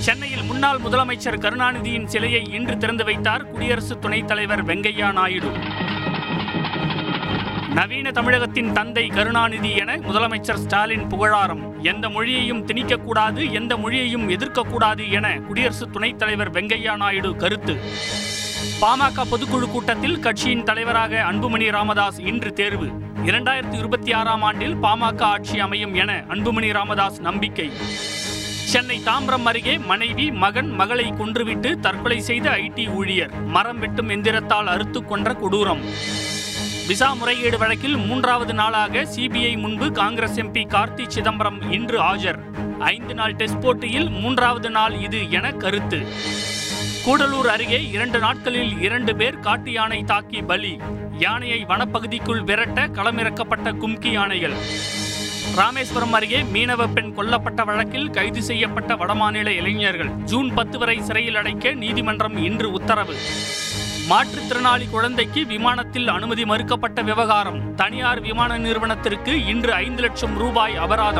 சென்னையில் முன்னாள் முதலமைச்சர் கருணாநிதியின் சிலையை இன்று திறந்து வைத்தார் குடியரசு துணைத் தலைவர் வெங்கையா நாயுடு. நவீன தமிழகத்தின் தந்தை கருணாநிதி என முதலமைச்சர் ஸ்டாலின் புகழாரம். எந்த மொழியையும் திணிக்கக்கூடாது எந்த மொழியையும் எதிர்க்கக்கூடாது என குடியரசு துணைத் தலைவர் வெங்கையா நாயுடு கருத்து. பாமக பொதுக்குழு கூட்டத்தில் கட்சியின் தலைவராக அன்புமணி ராமதாஸ் இன்று தேர்வு. இரண்டாயிரத்தி இருபத்தி ஆறாம் ஆண்டில் பாமக ஆட்சி அமையும் என அன்புமணி ராமதாஸ் நம்பிக்கை. சென்னை தாம்பரம் அருகே மனைவி மகன் மகளை கொன்றுவிட்டு தற்கொலை செய்த ஐடி ஊழியர். மரம் வெட்டும் எந்திரத்தால் அறுத்து கொன்ற கொடூரம். விசா முறையீடு வழக்கில் மூன்றாவது நாளாக சிபிஐ முன்பு காங்கிரஸ் எம்பி கார்த்தி சிதம்பரம் இன்று ஆஜர். ஐந்து நாள் டெஸ்ட் போட்டியில் மூன்றாவது நாள் இது என கருத்து. கூடலூர் அருகே இரண்டு நாட்களில் இரண்டு பேர் காட்டு யானை தாக்கி பலி. யானையை வனப்பகுதிக்குள் விரட்ட களமிறக்கப்பட்ட கும்கி யானைகள். ராமேஸ்வரம் அருகே மீனவ பெண் கொல்லப்பட்ட வழக்கில் கைது செய்யப்பட்ட வடமாநில இளைஞர்கள் ஜூன் பத்து வரை சிறையில் அடைக்க நீதிமன்றம் இன்று உத்தரவு. மாற்றுத்திறனாளி குழந்தைக்கு விமானத்தில் அனுமதி மறுக்கப்பட்ட விவகாரம். தனியார் விமான நிறுவனத்திற்கு இன்று ஐந்து லட்சம் ரூபாய் அபராதம்.